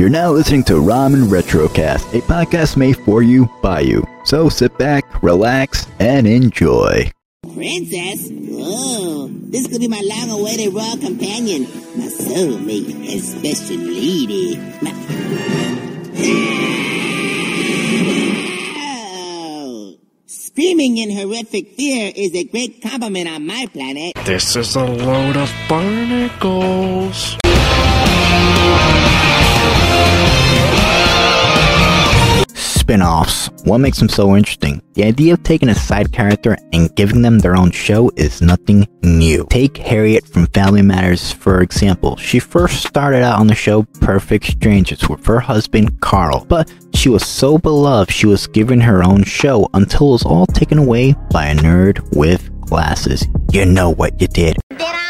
You're now listening to Ramen Retrocast, a podcast made for you by you. So sit back, relax, and enjoy. Princess? Oh, this could be my long-awaited royal companion, my soulmate and special lady. My... Oh. Screaming in horrific fear is a great compliment on my planet. This is a load of barnacles. Spin-offs. What makes them so interesting? The idea of taking a side character and giving them their own show is nothing new. Take Harriet from Family Matters for example. She first started out on the show Perfect Strangers with her husband Carl, but she was so beloved she was given her own show until it was all taken away by a nerd with glasses. You know what you did. Did?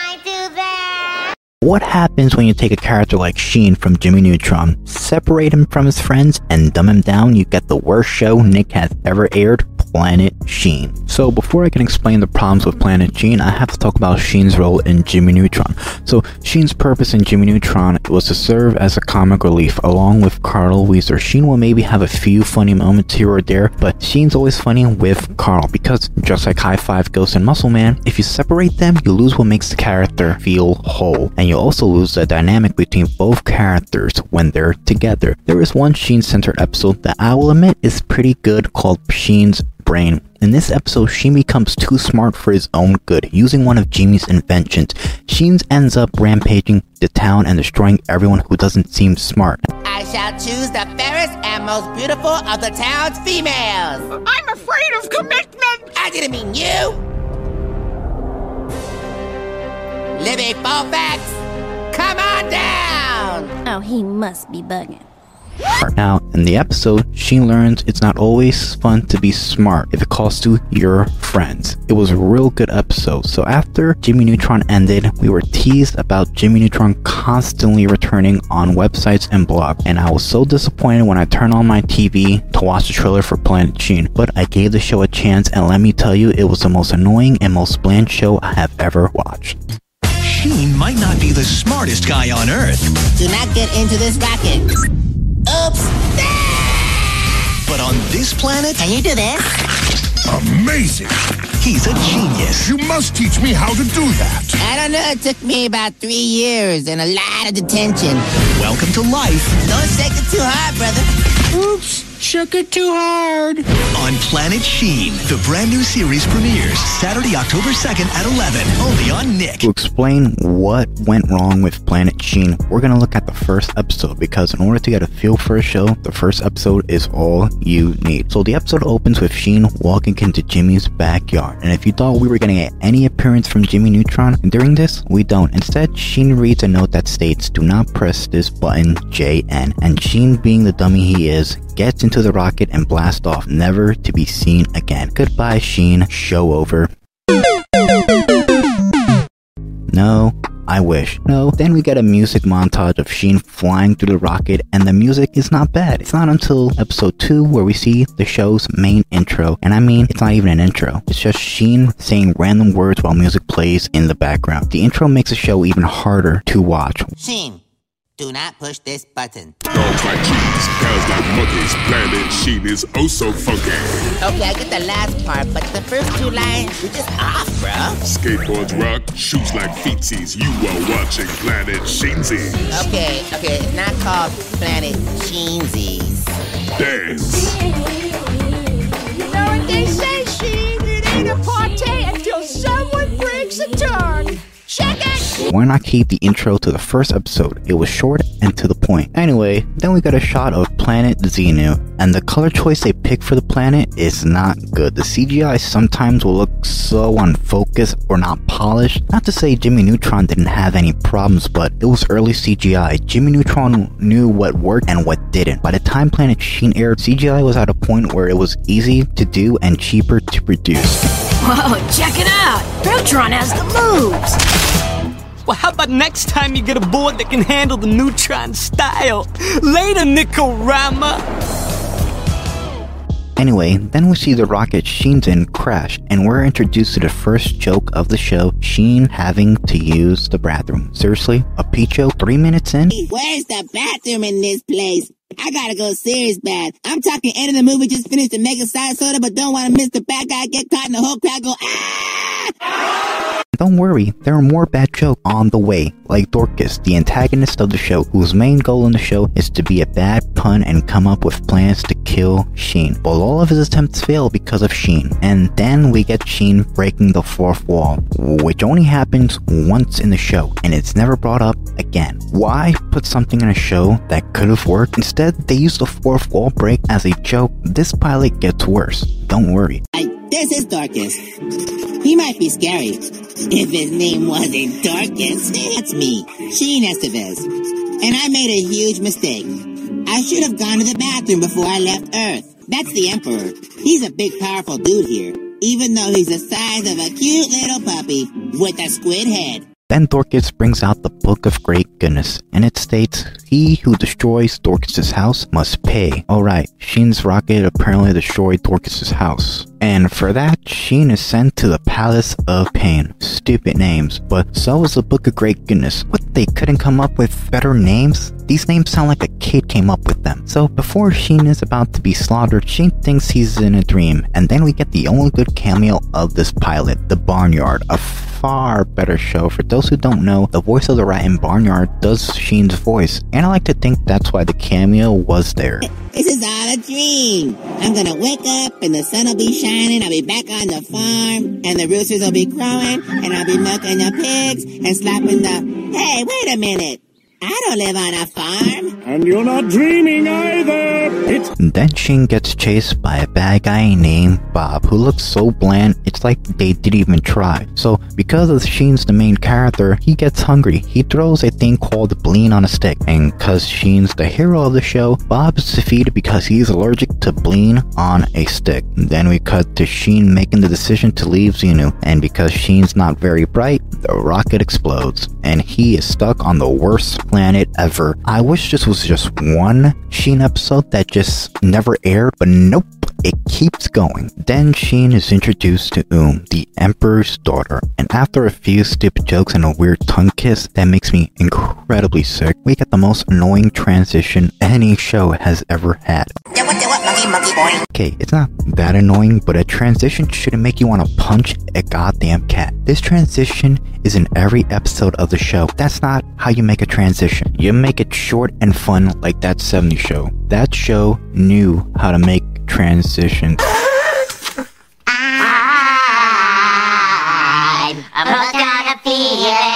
What happens when you take a character like Sheen from Jimmy Neutron, separate him from his friends, and dumb him down? You get the worst show Nick has ever aired, Planet Sheen. So before I can explain the problems with Planet Sheen, I have to talk about Sheen's role in Jimmy Neutron. So Sheen's purpose in Jimmy Neutron was to serve as a comic relief along with Carl Wheezer. Sheen will maybe have a few funny moments here or there, but Sheen's always funny with Carl because just like High Five Ghost and Muscle Man, if you separate them, you lose what makes the character feel whole. And you also lose the dynamic between both characters when they're together. There is one Sheen centered episode that I will admit is pretty good called Sheen's brain. In this episode, Sheen becomes too smart for his own good, using one of Jimmy's inventions. Sheen ends up rampaging the town and destroying everyone who doesn't seem smart. I shall choose the fairest and most beautiful of the town's females. I'm afraid of commitment. I didn't mean you. Libby Fairfax, come on down. Oh, he must be bugging. Now, in the episode, Sheen learns it's not always fun to be smart if it costs you your friends. It was a real good episode. So after Jimmy Neutron ended, we were teased about Jimmy Neutron constantly returning on websites and blogs, and I was so disappointed when I turned on my TV to watch the trailer for Planet Sheen. But I gave the show a chance, and let me tell you, it was the most annoying and most bland show I have ever watched. Sheen might not be the smartest guy on Earth, Do not get into this racket. But on this planet, Can you do this? Amazing! he's a genius. You must teach me how to do that. I don't know. It took me about three years and a lot of detention. Welcome to life Don't shake it too hard, brother. Oops, shook it too hard. on Planet Sheen. The brand new series premieres Saturday, October 2nd at 11, only on Nick. To explain what went wrong with Planet Sheen, we're gonna look at the first episode because in order to get a feel for a show, the first episode is all you need. So the episode opens with Sheen walking into Jimmy's backyard, and if you thought we were gonna get any appearance from Jimmy Neutron during this, we don't. Instead, Sheen reads a note that states, "Do not press this button, JN." And Sheen, being the dummy he is, gets into the rocket and blast off, never to be seen again. Goodbye, Sheen. Show over. No, I wish. No, then we get a music montage of Sheen flying through the rocket, and the music is not bad. It's not until episode 2 where we see the show's main intro, and I mean, it's not even an intro. It's just Sheen saying random words while music plays in the background. The intro makes the show even harder to watch. Sheen, do not push this button. Dogs like trees, cows like monkeys. Planet Sheen is oh so funky. Okay, I get the last part, but the first two lines were just off, bro. Skateboards rock, shoes like feetsies. You are watching Planet Sheensies. Okay, okay, it's not called Planet Sheensies. Dance. You know what they say, Sheen? It ain't a party Why not keep the intro to the first episode? It was short and to the point. Anyway, then we got a shot of planet Zeenu, and the color choice they picked for the planet is not good. The CGI sometimes will look so unfocused or not polished. Not to say Jimmy Neutron didn't have any problems, but it was early CGI. Jimmy Neutron knew what worked and what didn't. By the time Planet Sheen aired, CGI was at a point where it was easy to do and cheaper to produce. Whoa, check it out! Neutron has the moves! Well, how about next time you get a board that can handle the Neutron style? Later, Nicorama! Anyway, then we see the rocket Sheen's in crash, and we're introduced to the first joke of the show Sheen having to use the bathroom. Seriously? A peach joke three minutes in? Where's the bathroom in this place? I gotta go serious bad. I'm talking end of the movie, just finished the mega side soda, but don't wanna miss the bad guy get caught in the whole crowd go, ah! Don't worry, there are more bad jokes on the way, like Dorkus, the antagonist of the show, whose main goal in the show is to be a bad pun and come up with plans to kill Sheen. But all of his attempts fail because of Sheen. And then we get Sheen breaking the fourth wall, which only happens once in the show, and it's never brought up again. Why put something in a show that could have worked? Instead, they use the fourth wall break as a joke. This pilot gets worse. Don't worry. This is Dorkus. He might be scary. If his name wasn't Dorkus, that's me, Sheen Estevez. And I made a huge mistake. I should have gone to the bathroom before I left Earth. That's the Emperor. He's a big, powerful dude here, even though he's the size of a cute little puppy with a squid head. Then Dorkus brings out the Book of Great Goodness, and it states, He who destroys Dorkus's house must pay. Alright, Sheen's rocket apparently destroyed Dorkus's house. And for that, Sheen is sent to the Palace of Pain. Stupid names, but so is the Book of Great Goodness. What, they couldn't come up with better names? These names sound like a kid came up with them. So before Sheen is about to be slaughtered, Sheen thinks he's in a dream, and then we get the only good cameo of this pilot, the Barnyard, a far better show. For those who don't know, the voice of the rat in Barnyard does Sheen's voice, and I like to think that's why the cameo was there. This is all a dream. I'm gonna wake up and the sun will be shining. I'll be back on the farm and the roosters will be crowing and I'll be milking the pigs and slapping the. Hey, wait a minute. I don't live on a farm. And you're not dreaming either. Then Sheen gets chased by a bad guy named Bob, who looks so bland, it's like they didn't even try. So, because of Sheen's the main character, he gets hungry. He throws a thing called Bleen on a stick, and cause Sheen's the hero of the show, Bob is defeated because he's allergic to Bleen on a stick. Then we cut to Sheen making the decision to leave Zeenu, and because Sheen's not very bright, the rocket explodes, and he is stuck on the worst planet ever. I wish this was just one Sheen episode that just never aired, but nope. It keeps going. Then Sheen is introduced to Um, the Emperor's daughter, and after a few stupid jokes and a weird tongue kiss that makes me incredibly sick, we get the most annoying transition any show has ever had. Okay, it's not that annoying, but a transition shouldn't make you want to punch a goddamn cat. This transition is in every episode of the show. That's not how you make a transition. You make it short and fun like that 70 show. That show knew how to make transitions. I'm.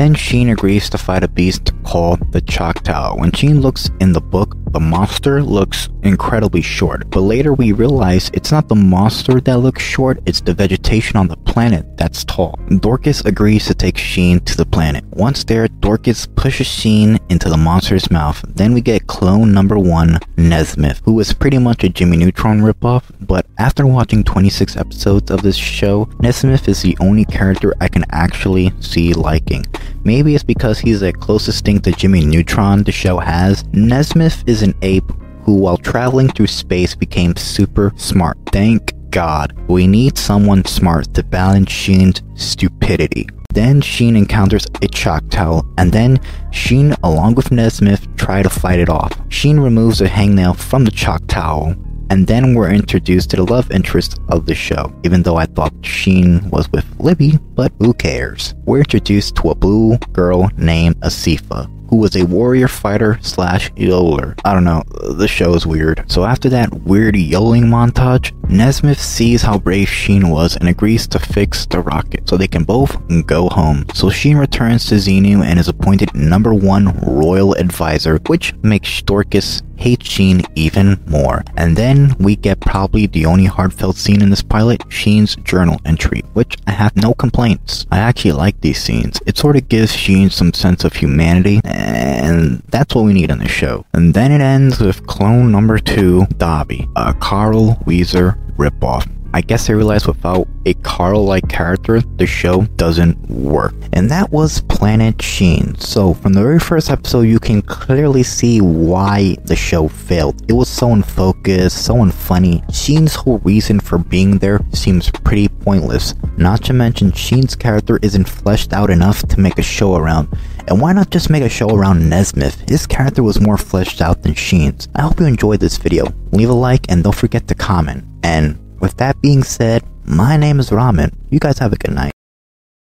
Then Sheen agrees to fight a beast called the Choctaw. When Sheen looks in the book, the monster looks incredibly short. But later we realize it's not the monster that looks short, it's the vegetation on the planet that's tall. Dorkus agrees to take Sheen to the planet. Once there, Dorkus pushes Sheen into the monster's mouth. Then we get clone number one, Nesmith, who is pretty much a Jimmy Neutron ripoff. But after watching 26 episodes of this show, Nesmith is the only character I can actually see liking. Maybe it's because he's the closest thing to Jimmy Neutron the show has. Nesmith is an ape who, while traveling through space, became super smart. Thank God. We need someone smart to balance Sheen's stupidity. Then Sheen encounters a Choctaw, and then Sheen, along with Nesmith, try to fight it off. Sheen removes a hangnail from the Choctaw, and then we're introduced to the love interest of the show, even though I thought Sheen was with Libby, but who cares? We're introduced to a blue girl named Aseefa, who was a warrior fighter slash yodeler. I don't know, the show is weird. So after that weird yodeling montage, Nesmith sees how brave Sheen was and agrees to fix the rocket so they can both go home. So Sheen returns to Zeenu and is appointed number one royal advisor, which makes Dorkus hate Sheen even more. And then we get probably the only heartfelt scene in this pilot, Sheen's journal entry, which I have no complaints. I actually like these scenes. It sort of gives Sheen some sense of humanity, and that's what we need on this show. And then it ends with clone number two, Doppy, a Carl Wheezer ripoff. I guess I realized without a Carl like character, the show doesn't work. And that was Planet Sheen. So, from the very first episode, you can clearly see why the show failed. It was so unfocused, so unfunny. Sheen's whole reason for being there seems pretty pointless. Not to mention, Sheen's character isn't fleshed out enough to make a show around. And why not just make a show around Nesmith? His character was more fleshed out than Sheen's. I hope you enjoyed this video. Leave a like and don't forget to comment. And with that being said, my name is Ramen. You guys have a good night.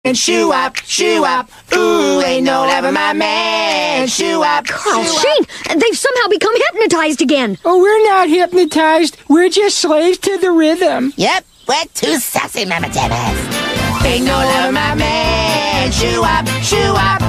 And shoo up, shoo up, ooh, ain't no lover my man. Shoo up, Carl shoo up. Sheen, they've somehow become hypnotized again. Oh, we're not hypnotized. We're just slaves to the rhythm. Yep, we're two sassy mama jammers. Ain't no lover my man. Shoo up, shoo up,